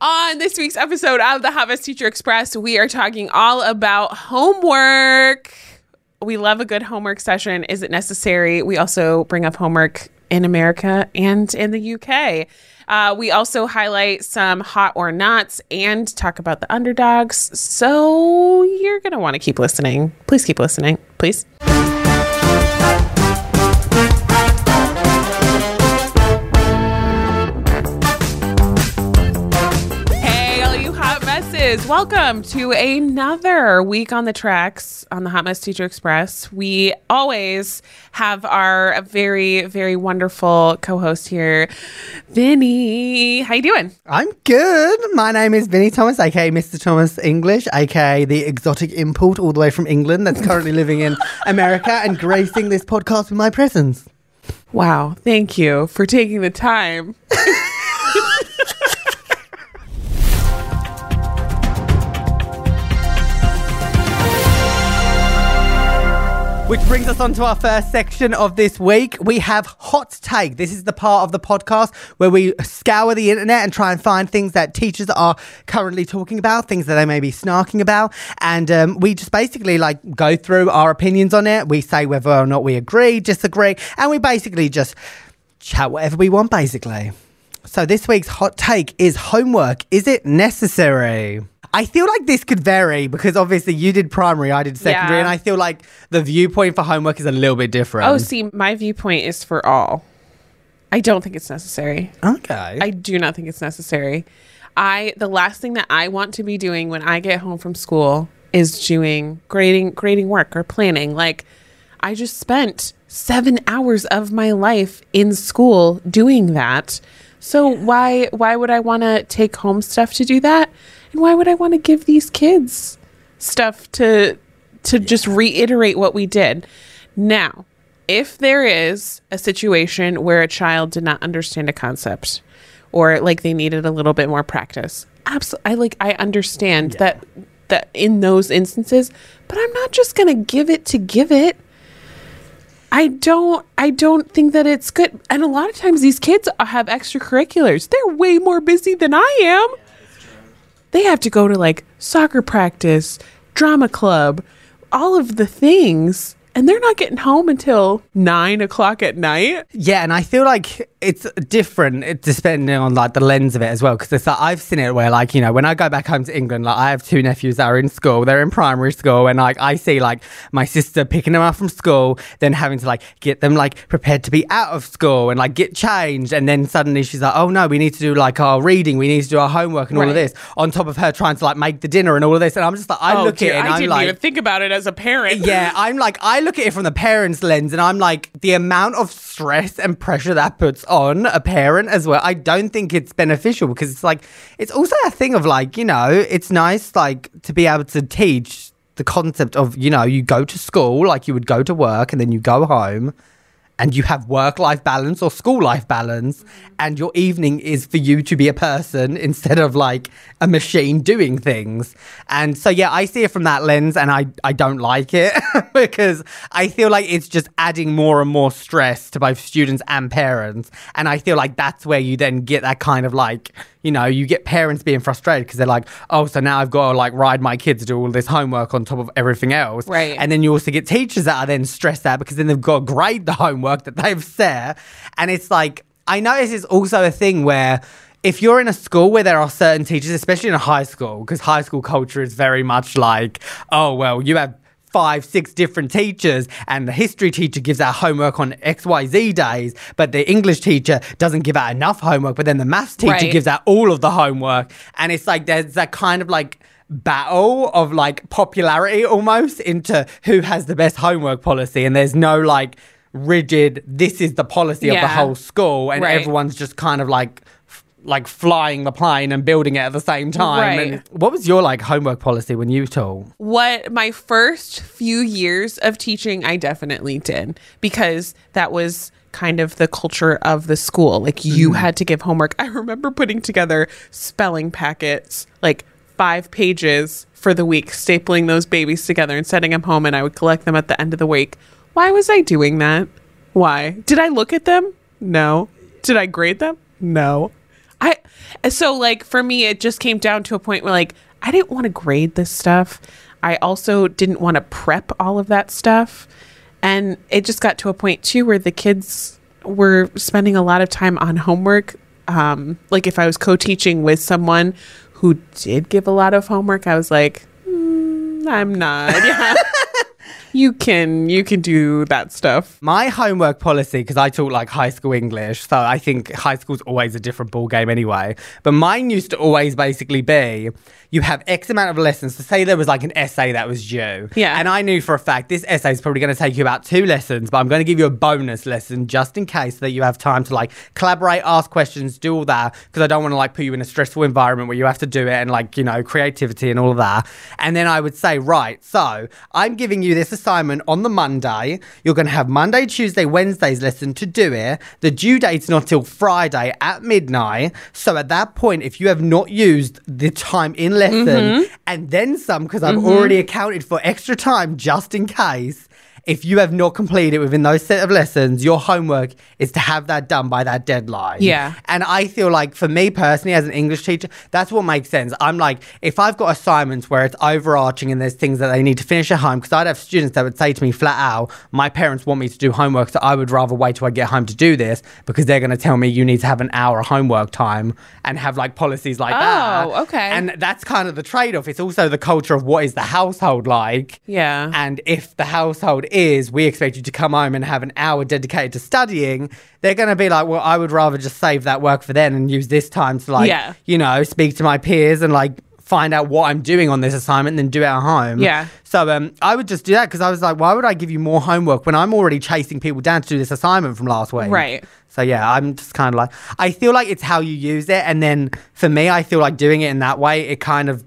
On this week's episode of the Mess Teacher Express, we are talking all about homework. We love a good homework session. Is it necessary? We also bring up homework in America and in the UK. Uh, we also highlight some hot or nots and talk about the underdogs. So you're going to want to keep listening. Please keep listening. Please. Welcome to another week on the tracks on the Hot Mess Teacher Express. We always have our very, very wonderful co-host here, Vinny. How you doing? I'm good. My name is Vinny Thomas, aka Mr. Thomas English, aka the exotic import all the way from England that's currently living in America and gracing this podcast with my presence. Wow. Thank you for taking the time. Which brings us on to our first section of this week. We have Hot Take. This is the part of the podcast where we scour the internet and try and find things that teachers are currently talking about, things that they may be snarking about. And um, we just basically like go through our opinions on it. We say whether or not we agree, disagree, and we basically just chat whatever we want, basically. So this week's hot take is homework. Is it necessary? I feel like this could vary because obviously you did primary, I did secondary, Yeah. and I feel like the viewpoint for homework is a little bit different. Oh, see, my viewpoint is for all. I don't think it's necessary. okay. I do not think it's necessary. I the last thing that I want to be doing when I get home from school is doing grading grading work or planning. Like I just spent 7 hours of my life in school doing that. So why why would I want to take home stuff to do that? And why would I want to give these kids stuff to to just reiterate what we did? Now, if there is a situation where a child did not understand a concept or like they needed a little bit more practice, absolutely I like I understand that that in those instances, but I'm not just going to give it to give it. I don't I don't think that it's good. And a lot of times these kids have extracurriculars. They're way more busy than I am. They have to go to like soccer practice, drama club, all of the things, and they're not getting home until nine o'clock at night. yeah, and I feel like it's different depending on like the lens of it as well. Because it's like I've seen it where like you know when I go back home to England, like I have two nephews that are in school. They're in primary school, and like I see like my sister picking them up from school, then having to like get them like prepared to be out of school and like get changed, and then suddenly she's like, oh no, we need to do like our reading, we need to do our homework and all of this. On top of her trying to like make the dinner and all of this, and I'm just like I oh, look dear, at it and I I'm didn't like. even think about it as a parent. yeah, I'm like, I look at it from the parent's lens and I'm like, the amount of stress and pressure that puts on a parent as well, I don't think it's beneficial because it's like, it's also a thing of like, you know, it's nice like to be able to teach the concept of, you know, you go to school, like you would go to work and then you go home and you have work life balance or school life balance, and your evening is for you to be a person instead of like a machine doing things. And so, yeah, I see it from that lens, and I, I don't like it because I feel like it's just adding more and more stress to both students and parents. And I feel like that's where you then get that kind of like, you know, you get parents being frustrated because they're like, oh, so now I've got to like ride my kids to do all this homework on top of everything else. Right. And then you also get teachers that are then stressed out because then they've got to grade the homework that they've set. And it's like, I notice it's also a thing where if you're in a school where there are certain teachers, especially in a high school, because high school culture is very much like, oh, well, you have five, six different teachers, and the history teacher gives out homework on XYZ days, but the English teacher doesn't give out enough homework, but then the maths teacher Right. gives out all of the homework. And it's like there's that kind of like battle of like popularity almost into who has the best homework policy and there's no like rigid this is the policy of the whole school and Right. everyone's just kind of like like flying the plane and building it at the same time. Right. and what was your like homework policy when you taught what my first few years of teaching I definitely did because that was kind of the culture of the school. Like you mm. had to give homework. I remember putting together spelling packets like 5 pages for the week stapling those babies together and sending them home and I would collect them at the end of the week. Why was I doing that? Why? Did I look at them? No. Did I grade them? No I so like for me it just came down to a point where like I didn't want to grade this stuff. I also didn't want to prep all of that stuff. And it just got to a point too where the kids were spending a lot of time on homework. Um, like if I was co-teaching with someone who did give a lot of homework, I was like, "Mm, I'm not. Yeah. You can you can do that stuff. My homework policy, because I taught like high school English, so I think high school's always a different ball game anyway. But mine used to always basically be you have X amount of lessons. So say there was like an essay that was due. Yeah. And I knew for a fact this essay is probably going to take you about two lessons, but I'm going to give you a bonus lesson just in case so that you have time to like collaborate, ask questions, do all that. Because I don't want to like put you in a stressful environment where you have to do it and like, you know, creativity and all of that. And then I would say, right, so I'm giving you this assignment on the Monday. You're going to have Monday, Tuesday, Wednesday's lesson to do it. The due date's not till Friday at midnight. So at that point, if you have not used the time in lesson mm-hmm. and then some, because I've mm-hmm. already accounted for extra time just in case. If you have not completed it within those set of lessons, your homework is to have that done by that deadline. Yeah. And I feel like for me personally, as an English teacher, that's what makes sense. I'm like, if I've got assignments where it's overarching and there's things that they need to finish at home, because I'd have students that would say to me flat out, my parents want me to do homework, so I would rather wait till I get home to do this because they're going to tell me you need to have an hour of homework time and have like policies like that. Oh, okay. And that's kind of the trade off. It's also the culture of what is the household like. Yeah. And if the household is, we expect you to come home and have an hour dedicated to studying, they're going to be like, well, I would rather just save that work for then and use this time to, like, Yeah. you know, speak to my peers and, like, find out what I'm doing on this assignment and then do it at home. Yeah. So um, I would just do that because I was like, why would I give you more homework when I'm already chasing people down to do this assignment from last week? Right. So yeah, I'm just kind of like, I feel like it's how you use it. And then for me, I feel like doing it in that way, it kind of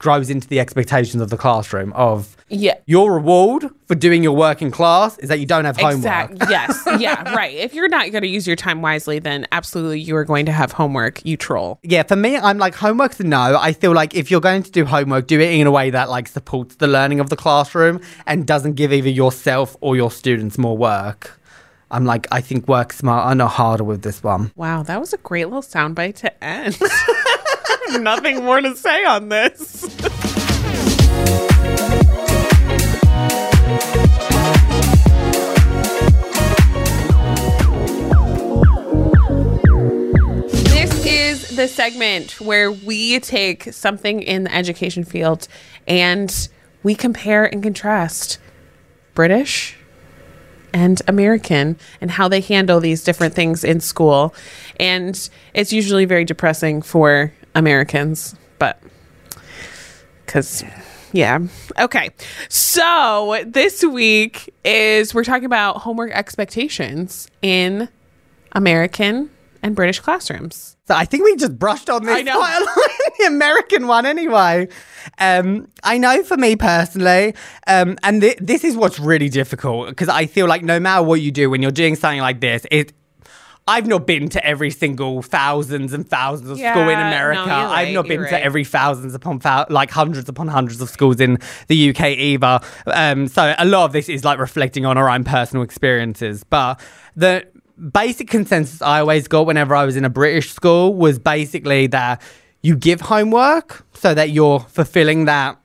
grows into the expectations of the classroom of yeah. your reward for doing your work in class is that you don't have homework. Exactly. Yes. Yeah. Right. If you're not going to use your time wisely, then absolutely you are going to have homework. You troll. Yeah, for me, I'm like homework's a no. I feel like if you're going to do homework, do it in a way that like supports the learning of the classroom and doesn't give either yourself or your students more work. I'm like, I think work smarter, not harder with this one. Wow, that was a great little soundbite to end. Nothing more to say on this. This is the segment where we take something in the education field and we compare and contrast British and American and how they handle these different things in school. And it's usually very depressing for Americans, but because. Yeah. Okay. So this week is we're talking about homework expectations in American and British classrooms. So I think we just brushed on this I know. quite a lot in the American one anyway. Um, I know for me personally, um, and th- this is what's really difficult because I feel like no matter what you do when you're doing something like this, it. I've not been to every single thousands and thousands of school in Yeah, no, America. I've not been you're to every thousands upon thou- like hundreds upon hundreds of schools in the UK either. Um, so a lot of this is like reflecting on our own personal experiences. But the basic consensus I always got whenever I was in a British school was basically that you give homework so that you're fulfilling that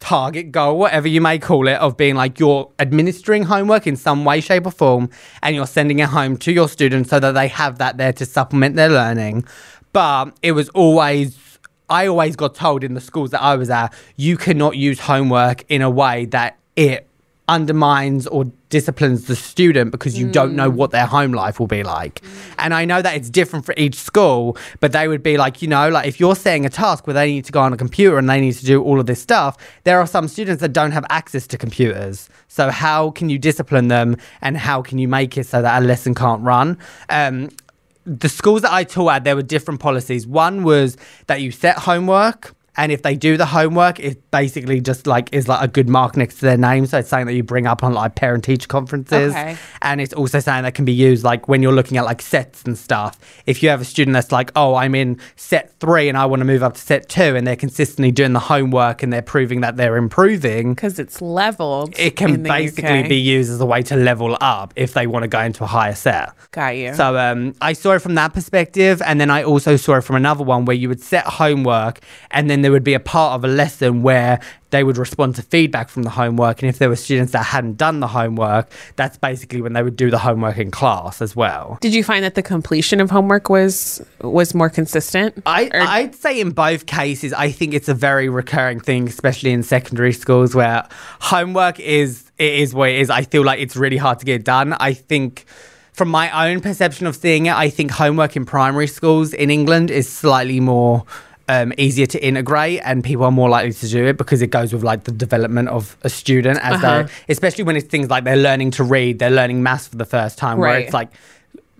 target goal, whatever you may call it, of being like you're administering homework in some way, shape, or form, and you're sending it home to your students so that they have that there to supplement their learning. But it was always, I always got told in the schools that I was at, you cannot use homework in a way that it undermines or disciplines the student because you don't know what their home life will be like. And I know that it's different for each school, but they would be like, you know, like if you're saying a task where they need to go on a computer and they need to do all of this stuff, there are some students that don't have access to computers. So how can you discipline them and how can you make it so that a lesson can't run? Um, the schools that I taught at, there were different policies. One was that you set homework And if they do the homework, it basically just like is like a good mark next to their name. So it's something that you bring up on like parent teacher conferences. Okay. And it's also something that can be used like when you're looking at like sets and stuff. If you have a student that's like, oh, I'm in set three and I want to move up to set two, and they're consistently doing the homework and they're proving that they're improving, Because it's leveled. it can the basically UK. be used as a way to level up if they want to go into a higher set. Got you. So um, I saw it from that perspective, and then I also saw it from another one where you would set homework, and then there would be a part of a lesson where they would respond to feedback from the homework, and if there were students that hadn't done the homework, that's basically when they would do the homework in class as well. Did you find that the completion of homework was was more consistent? I, Or- I'd say in both cases, I think it's a very recurring thing, especially in secondary schools where homework is it is what it is. I feel like it's really hard to get done. I think from my own perception of seeing it, I think homework in primary schools in England is slightly more um, easier to integrate and people are more likely to do it because it goes with like the development of a student as Uh-huh. they especially when it's things like they're learning to read, they're learning maths for the first time where Right. it's like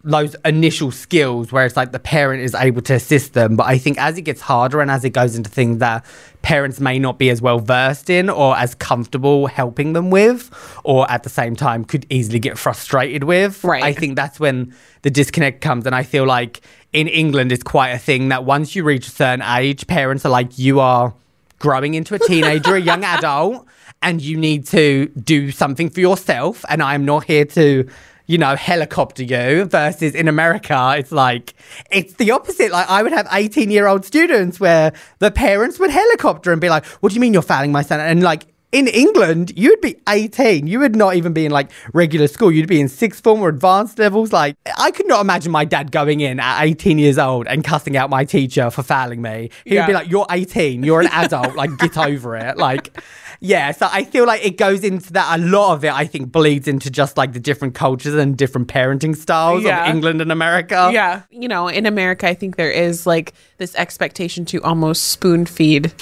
those initial skills where it's like the parent is able to assist them. But I think as it gets harder and as it goes into things that parents may not be as well versed in or as comfortable helping them with, or at the same time could easily get frustrated with, Right. I think that's when the disconnect comes. And I feel like in England, it's quite a thing that once you reach a certain age, parents are like, you are growing into a teenager, a young adult, and you need to do something for yourself. And I'm not here to, you know, helicopter you. Versus in America, it's like, it's the opposite. Like, I would have 18 year old students where the parents would helicopter and be like, what do you mean you're failing my son? And like, in England, you'd be 18. You would not even be in like regular school. You'd be in sixth form or advanced levels. Like, I could not imagine my dad going in at 18 years old and cussing out my teacher for failing me. He would be like, You're 18. You're an adult. like, get over it. Like, yeah. So I feel like it goes into that. A lot of it, I think, bleeds into just like the different cultures and different parenting styles Yeah. of England and America. yeah. You know, in America, I think there is like this expectation to almost spoon feed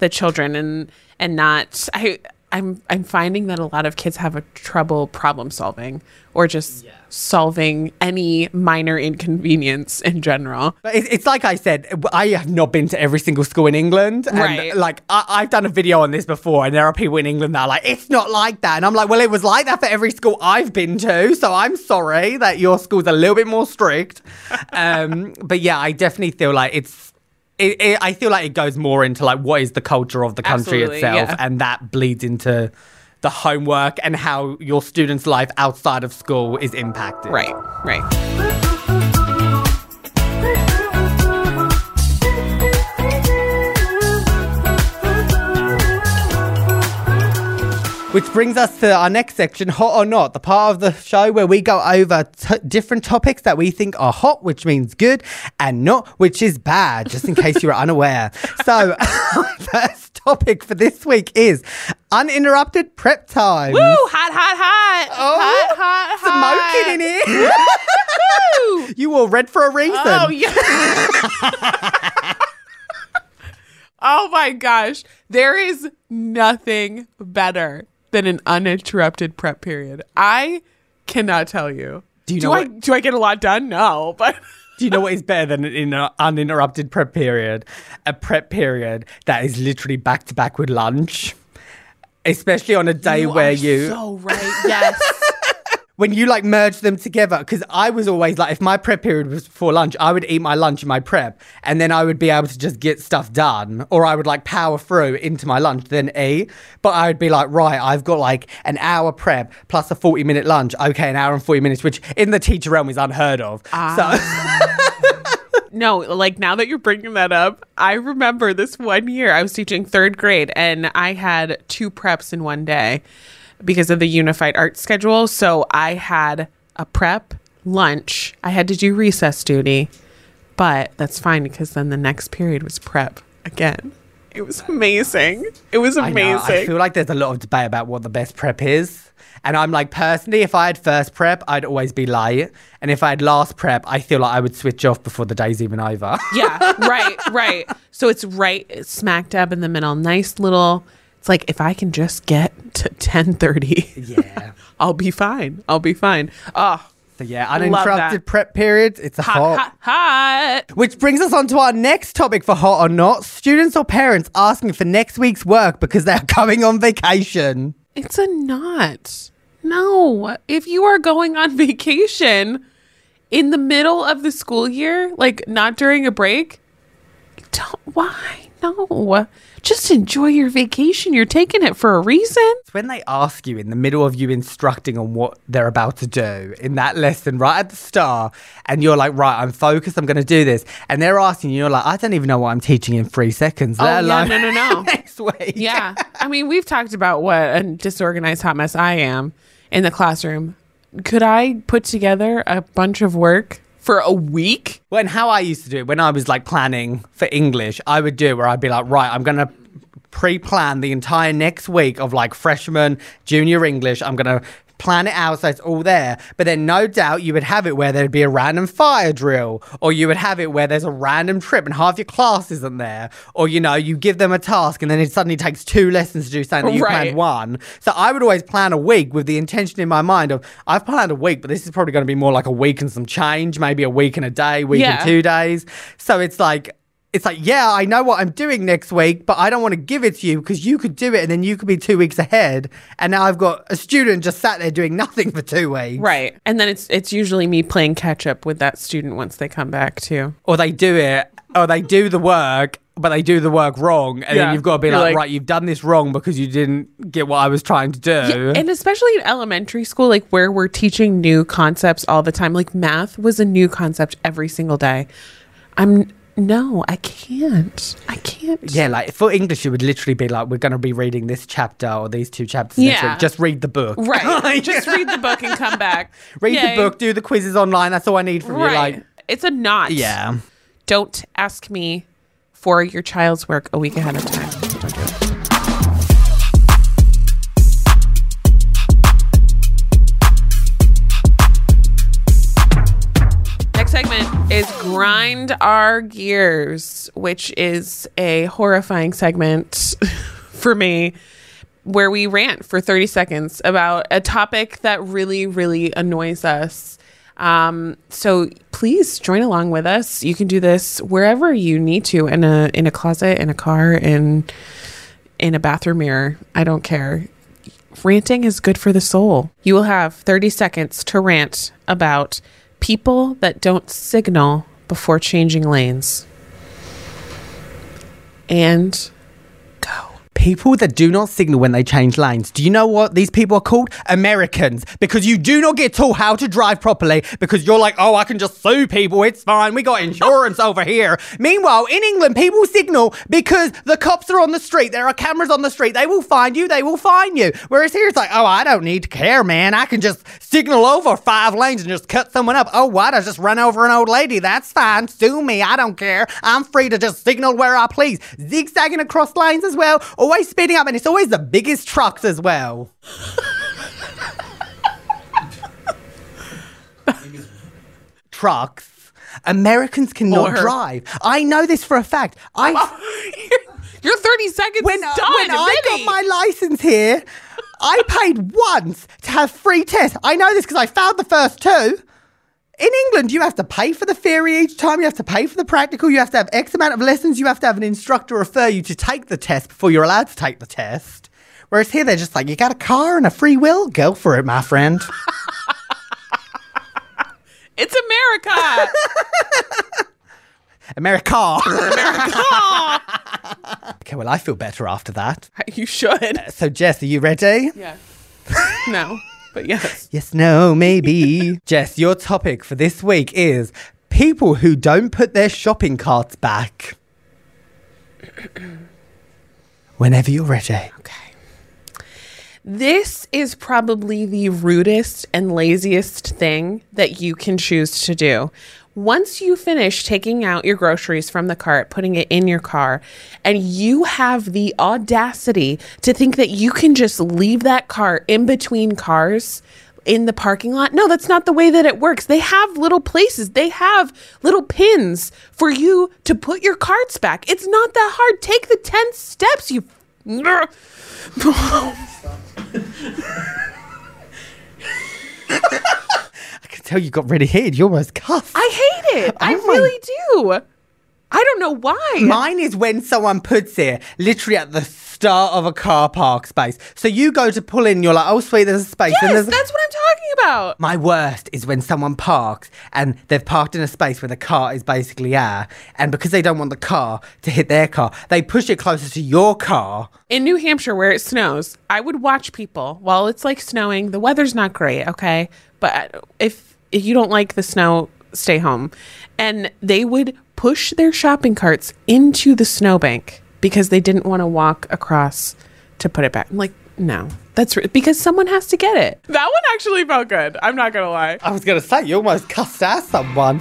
the children and and not I I'm I'm finding that a lot of kids have a trouble problem solving or just solving any minor inconvenience in general. But it's, it's like I said, I have not been to every single school in England. And Right. like, I, I've done a video on this before, and there are people in England that are like, it's not like that. And I'm like, well, it was like that for every school I've been to. So I'm sorry that your school's a little bit more strict. Um, but yeah, I definitely feel like it's. It, it, I feel like it goes more into like what is the culture of the country Absolutely, itself, yeah. and that bleeds into the homework and how your student's life outside of school is impacted. Right, right. Which brings us to our next section, hot or not, the part of the show where we go over t- different topics that we think are hot, which means good, and not, which is bad, just in case you're unaware. So, our first topic for this week is uninterrupted prep time. Woo! Hot, hot, hot! Oh, hot, hot, hot. Smoking in here. You all red for a reason. Oh yeah. oh my gosh. There is nothing better than an uninterrupted prep period. I cannot tell you. Do you do know I what- do I get a lot done? No, but Do you know what is better than an in- uninterrupted prep period? A prep period that is literally back to back with lunch. Especially on a day you where you so right. Yes. When you like merge them together because i was always like if my prep period was before lunch i would eat my lunch in my prep and then i would be able to just get stuff done or i would like power through into my lunch then eat but i would be like right i've got like an hour prep plus a 40 minute lunch. Okay an hour and 40 minutes which in the teacher realm is unheard of. Ah. So No, like now that you're bringing that up, I remember this one year I was teaching third grade and I had two preps in one day because of the unified art schedule. So I had a prep, lunch, I had to do recess duty, but that's fine because then the next period was prep again. It was amazing. It was I know, amazing. I feel like there's a lot of debate about what the best prep is. And I'm like, personally, if I had first prep, I'd always be late. And if I had last prep, I feel like I would switch off before the day's even over. yeah, right, right. So it's right smack dab in the middle. Nice little. It's like if I can just get to ten thirty. yeah. I'll be fine. I'll be fine. Oh, So yeah, uninterrupted prep periods. It's a Hot, hot, hot. Which brings us on to our next topic for hot or not. Students or parents asking for next week's work because they're coming on vacation. It's a not. No. If you are going on vacation in the middle of the school year, like not during a break, don't. Why? No. Just enjoy your vacation. You're taking it for a reason. It's when they ask you in the middle of you instructing on what they're about to do in that lesson right at the start, and you're like, right, I'm focused, I'm going to do this. And they're asking you, you're like, I don't even know what I'm teaching in three seconds. Oh, yeah, no, no, no. next week. Yeah. I mean, we've talked about what a disorganized hot mess I am in the classroom. Could I put together a bunch of work for a week? When how I used to do it, when I was like planning for English, I would do where I'd be like, right, I'm gonna pre-plan the entire next week of like freshman, junior English. I'm gonna plan it out so it's all there. But then no doubt you would have it where there'd be a random fire drill, or you would have it where there's a random trip and half your class isn't there, or you know, you give them a task and then it suddenly takes two lessons to do something that you Right. planned one. So I would always plan a week with the intention in my mind of I've planned a week, but this is probably going to be more like a week and some change, maybe a week and a day, week Yeah. and two days. So it's like it's like, yeah, I know what I'm doing next week, but I don't want to give it to you because you could do it and then you could be two weeks ahead. And now I've got a student just sat there doing nothing for two weeks. Right. And then it's it's usually me playing catch up with that student once they come back too. Or they do it, or they do the work, but they do the work wrong. And Yeah. then you've got to be like, like- right, you've done this wrong because you didn't get what I was trying to do. And especially in elementary school, like where we're teaching new concepts all the time. Like math was a new concept every single day. I'm no, I can't. I can't. Yeah, like for English, it would literally be like, we're going to be reading this chapter or these two chapters Yeah. week. Just read the book. Right. Just read the book and come back. Read Yay. the book, do the quizzes online. That's all I need from Right. you. Like, it's a not. yeah. Don't ask me for your child's work a week ahead of time. Don't do it. Grind Our Gears, which is a horrifying segment for me where we rant for 30 seconds about a topic that really, really annoys us. Um, so please join along with us. You can do this wherever you need to in a in a closet, in a car, in in a bathroom mirror. I don't care. Ranting is good for the soul. You will have 30 seconds to rant about people that don't signal before changing lanes. And. People that do not signal when they change lanes. Do you know what these people are called? Americans. Because you do not get taught how to drive properly because you're like, oh, I can just sue people. It's fine. We got insurance over here. Meanwhile, in England, people signal because the cops are on the street. There are cameras on the street. They will find you. They will find you. Whereas here, it's like, oh, I don't need to care, man. I can just signal over five lanes and just cut someone up. Oh, what? I just run over an old lady. That's fine. Sue me. I don't care. I'm free to just signal where I please. Zigzagging across lanes as well. Always speeding up. And it's always the biggest trucks as well. trucks. Americans cannot Or- drive. I know this for a fact. I Your 30 seconds when, uh, done. when I got my license here, I paid once to have free tests. I know this because I failed the first two. In England, you have to pay for the theory each time. You have to pay for the practical. You have to have X amount of lessons. You have to have an instructor refer you to take the test before you're allowed to take the test. Whereas here, they're just like, you got a car and a free will? Go for it, my friend. It's America. America. okay, well, I feel better after that. you should. Uh, so, Jess, are you ready? Yeah. No, but yes. Yes, no, maybe. Jess, your topic for this week is people who don't put their shopping carts back. Whenever you're ready. Okay. This is probably the rudest and laziest thing that you can choose to do. Once you finish taking out your groceries from the cart, putting it in your car, and you have the audacity to think that you can just leave that cart in between cars in the parking lot. No, that's not the way that it works. They have little places, they have little pins for you to put your carts back. It's not that hard. Take the 10 steps, you. I tell you got really heated. You almost cuffed. I hate it. Oh I Oh my- really do. I don't know why. Mine is when someone puts it literally at the start of a car park space. So you go to pull in, you're like, oh sweet, there's a space. yes, and there's that's what I'm talking about. My worst is when someone parks and they've parked in a space where the car is basically air. and because they don't want the car to hit their car, they push it closer to your car. In New Hampshire, where it snows, I would watch people while it's like snowing. The weather's not great, okay? But if, if you don't like the snow, stay home. And they would push their shopping carts into the snowbank because they didn't want to walk across to put it back. I'm like, no, that's r- because someone has to get it. That one actually felt good. I'm not gonna lie. I was gonna say you almost cussed out someone.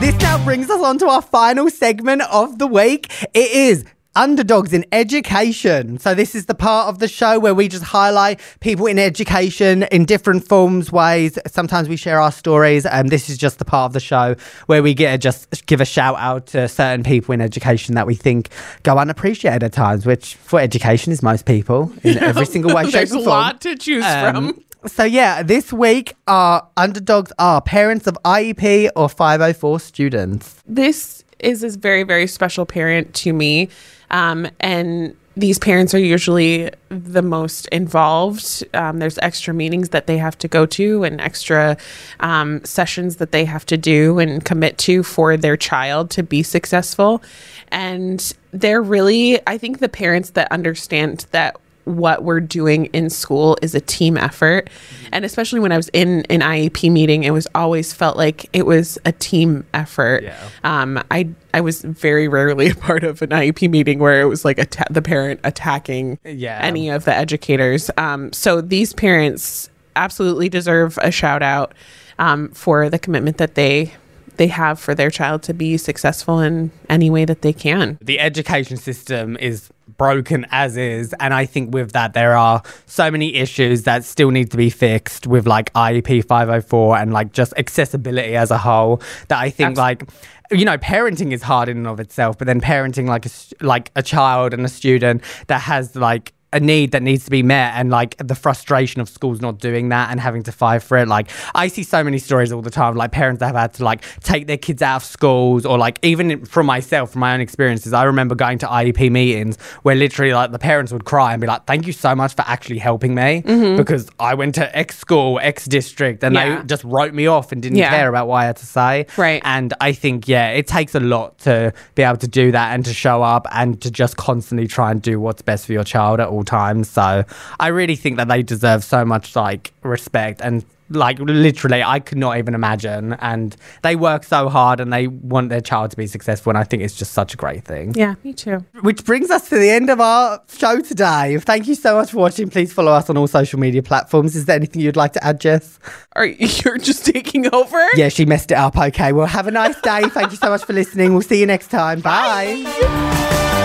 This now brings us on to our final segment of the week. It is underdogs in education. So this is the part of the show where we just highlight people in education in different forms, ways. Sometimes we share our stories, and this is just the part of the show where we get to just give a shout out to certain people in education that we think go unappreciated at times, which for education is most people in every single way, shape, There's a or form. lot to choose from. Um, so yeah, this week our underdogs are parents of IEP or 504 students. this is a very very special parent to me um, and these parents are usually the most involved. Um, there's extra meetings that they have to go to and extra um, sessions that they have to do and commit to for their child to be successful. And they're really i think the parents that understand that what we're doing in school is a team effort. And especially when I was in an IEP meeting, it was always felt like it was a team effort. Yeah. Um, I I was very rarely a part of an IEP meeting where it was like the parent attacking Yeah. any of the educators. Um, so these parents absolutely deserve a shout out um, for the commitment that they they have for their child to be successful in any way that they can. The education system is broken as is, and I think with that there are so many issues that still need to be fixed with like IEP 504 and like just accessibility as a whole. That I think Abs- like you know parenting is hard in and of itself, but then parenting like a like a child and a student that has like a need that needs to be met and like the frustration of schools not doing that and having to fight for it like i see so many stories all the time like parents that have had to like take their kids out of schools or like even from myself from my own experiences i remember going to iep meetings where literally like the parents would cry and be like thank you so much for actually helping me mm-hmm. because i went to x school x district and Yeah. they just wrote me off and didn't Yeah. care about what i had to say Right. and I think, yeah, it takes a lot to be able to do that and to show up and to just constantly try and do what's best for your child at all times. So I really think that they deserve so much like respect and like literally I could not even imagine. And they work so hard and they want their child to be successful. And I think it's just such a great thing. Yeah, me too. Which brings us to the end of our show today. Thank you so much for watching. Please follow us on all social media platforms. Is there anything you'd like to add, Jess? Are you're just taking over? Yeah, she messed it up. Okay. Well, have a nice day. Thank you so much for listening. We'll see you next time. Bye. Bye.